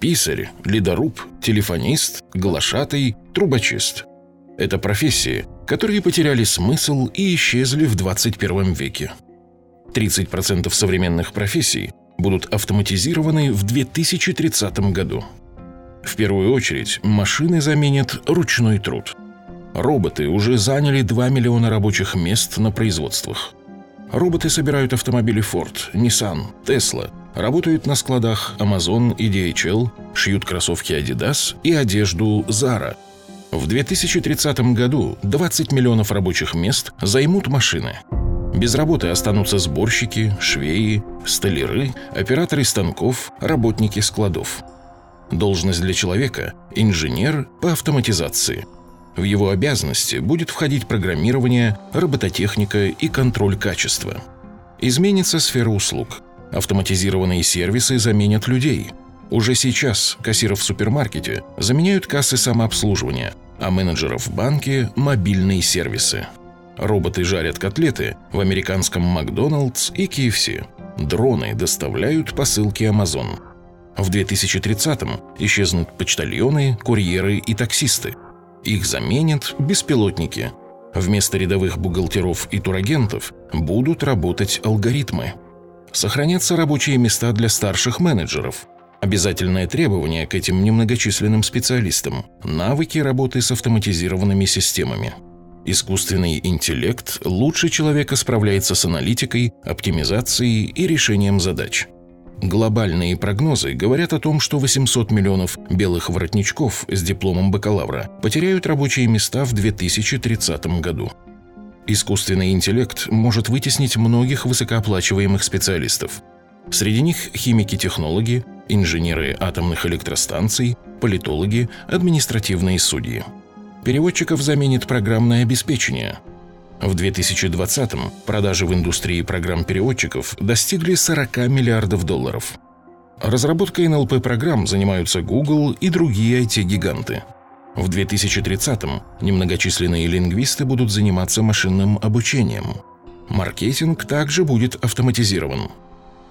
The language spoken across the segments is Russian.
Писарь, ледоруб, телефонист, глашатый, трубочист. Это профессии, которые потеряли смысл и исчезли в 21 веке. 30% современных профессий будут автоматизированы в 2030 году. В первую очередь, машины заменят ручной труд. Роботы уже заняли 2 миллиона рабочих мест на производствах. Роботы собирают автомобили Ford, Nissan, Tesla, работают на складах Amazon и DHL, шьют кроссовки Adidas и одежду Zara. В 2030 году 20 миллионов рабочих мест займут машины. Без работы останутся сборщики, швеи, столяры, операторы станков, работники складов. Должность для человека – инженер по автоматизации. В его обязанности будет входить программирование, робототехника и контроль качества. Изменится сфера услуг. Автоматизированные сервисы заменят людей. Уже сейчас кассиров в супермаркете заменяют кассы самообслуживания, а менеджеров в банке – мобильные сервисы. Роботы жарят котлеты в американском Макдоналдс и KFC. Дроны доставляют посылки Amazon. В 2030-м исчезнут почтальоны, курьеры и таксисты. Их заменят беспилотники. Вместо рядовых бухгалтеров и турагентов будут работать алгоритмы. Сохранятся рабочие места для старших менеджеров. Обязательное требование к этим немногочисленным специалистам – навыки работы с автоматизированными системами. Искусственный интеллект лучше человека справляется с аналитикой, оптимизацией и решением задач. Глобальные прогнозы говорят о том, что 800 миллионов белых воротничков с дипломом бакалавра потеряют рабочие места в 2030 году. Искусственный интеллект может вытеснить многих высокооплачиваемых специалистов. Среди них химики-технологи, инженеры атомных электростанций, политологи, административные судьи переводчиков заменит программное обеспечение. В 2020-м продажи в индустрии программ-переводчиков достигли 40 миллиардов долларов. Разработкой НЛП-программ занимаются Google и другие IT-гиганты. В 2030-м немногочисленные лингвисты будут заниматься машинным обучением. Маркетинг также будет автоматизирован.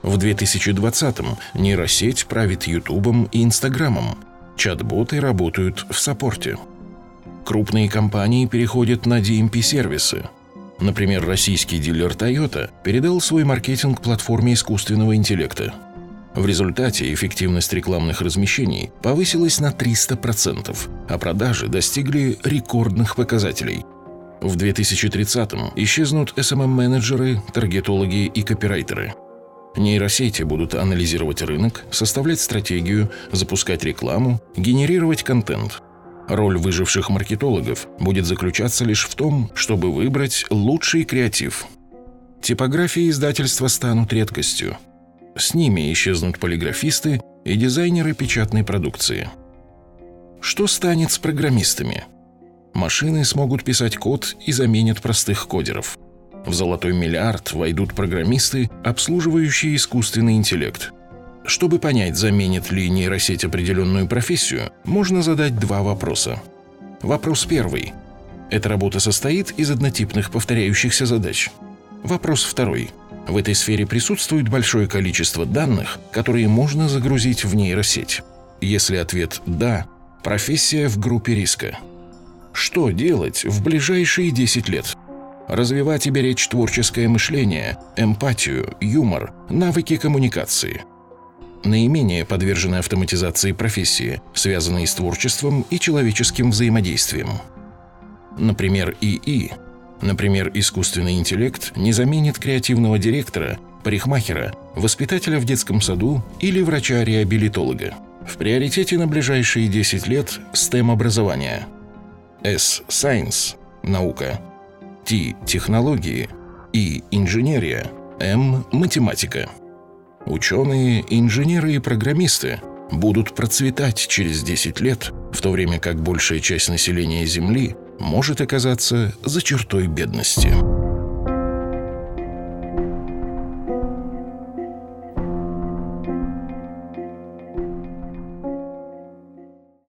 В 2020-м нейросеть правит Ютубом и Инстаграмом. Чат-боты работают в саппорте. Крупные компании переходят на DMP-сервисы. Например, российский дилер Toyota передал свой маркетинг платформе искусственного интеллекта. В результате эффективность рекламных размещений повысилась на 300%, а продажи достигли рекордных показателей. В 2030-м исчезнут SMM-менеджеры, таргетологи и копирайтеры. Нейросети будут анализировать рынок, составлять стратегию, запускать рекламу, генерировать контент – Роль выживших маркетологов будет заключаться лишь в том, чтобы выбрать лучший креатив. Типографии издательства станут редкостью. С ними исчезнут полиграфисты и дизайнеры печатной продукции. Что станет с программистами? Машины смогут писать код и заменят простых кодеров. В золотой миллиард войдут программисты, обслуживающие искусственный интеллект – чтобы понять, заменит ли нейросеть определенную профессию, можно задать два вопроса. Вопрос первый. Эта работа состоит из однотипных повторяющихся задач. Вопрос второй. В этой сфере присутствует большое количество данных, которые можно загрузить в нейросеть. Если ответ «да», профессия в группе риска. Что делать в ближайшие 10 лет? Развивать и беречь творческое мышление, эмпатию, юмор, навыки коммуникации – наименее подвержены автоматизации профессии, связанные с творчеством и человеческим взаимодействием. Например, ИИ. Например, искусственный интеллект не заменит креативного директора, парикмахера, воспитателя в детском саду или врача-реабилитолога. В приоритете на ближайшие 10 лет STEM-образование. S – Science – наука. T – технологии. И – инженерия. М – математика. Ученые, инженеры и программисты будут процветать через 10 лет, в то время как большая часть населения Земли может оказаться за чертой бедности.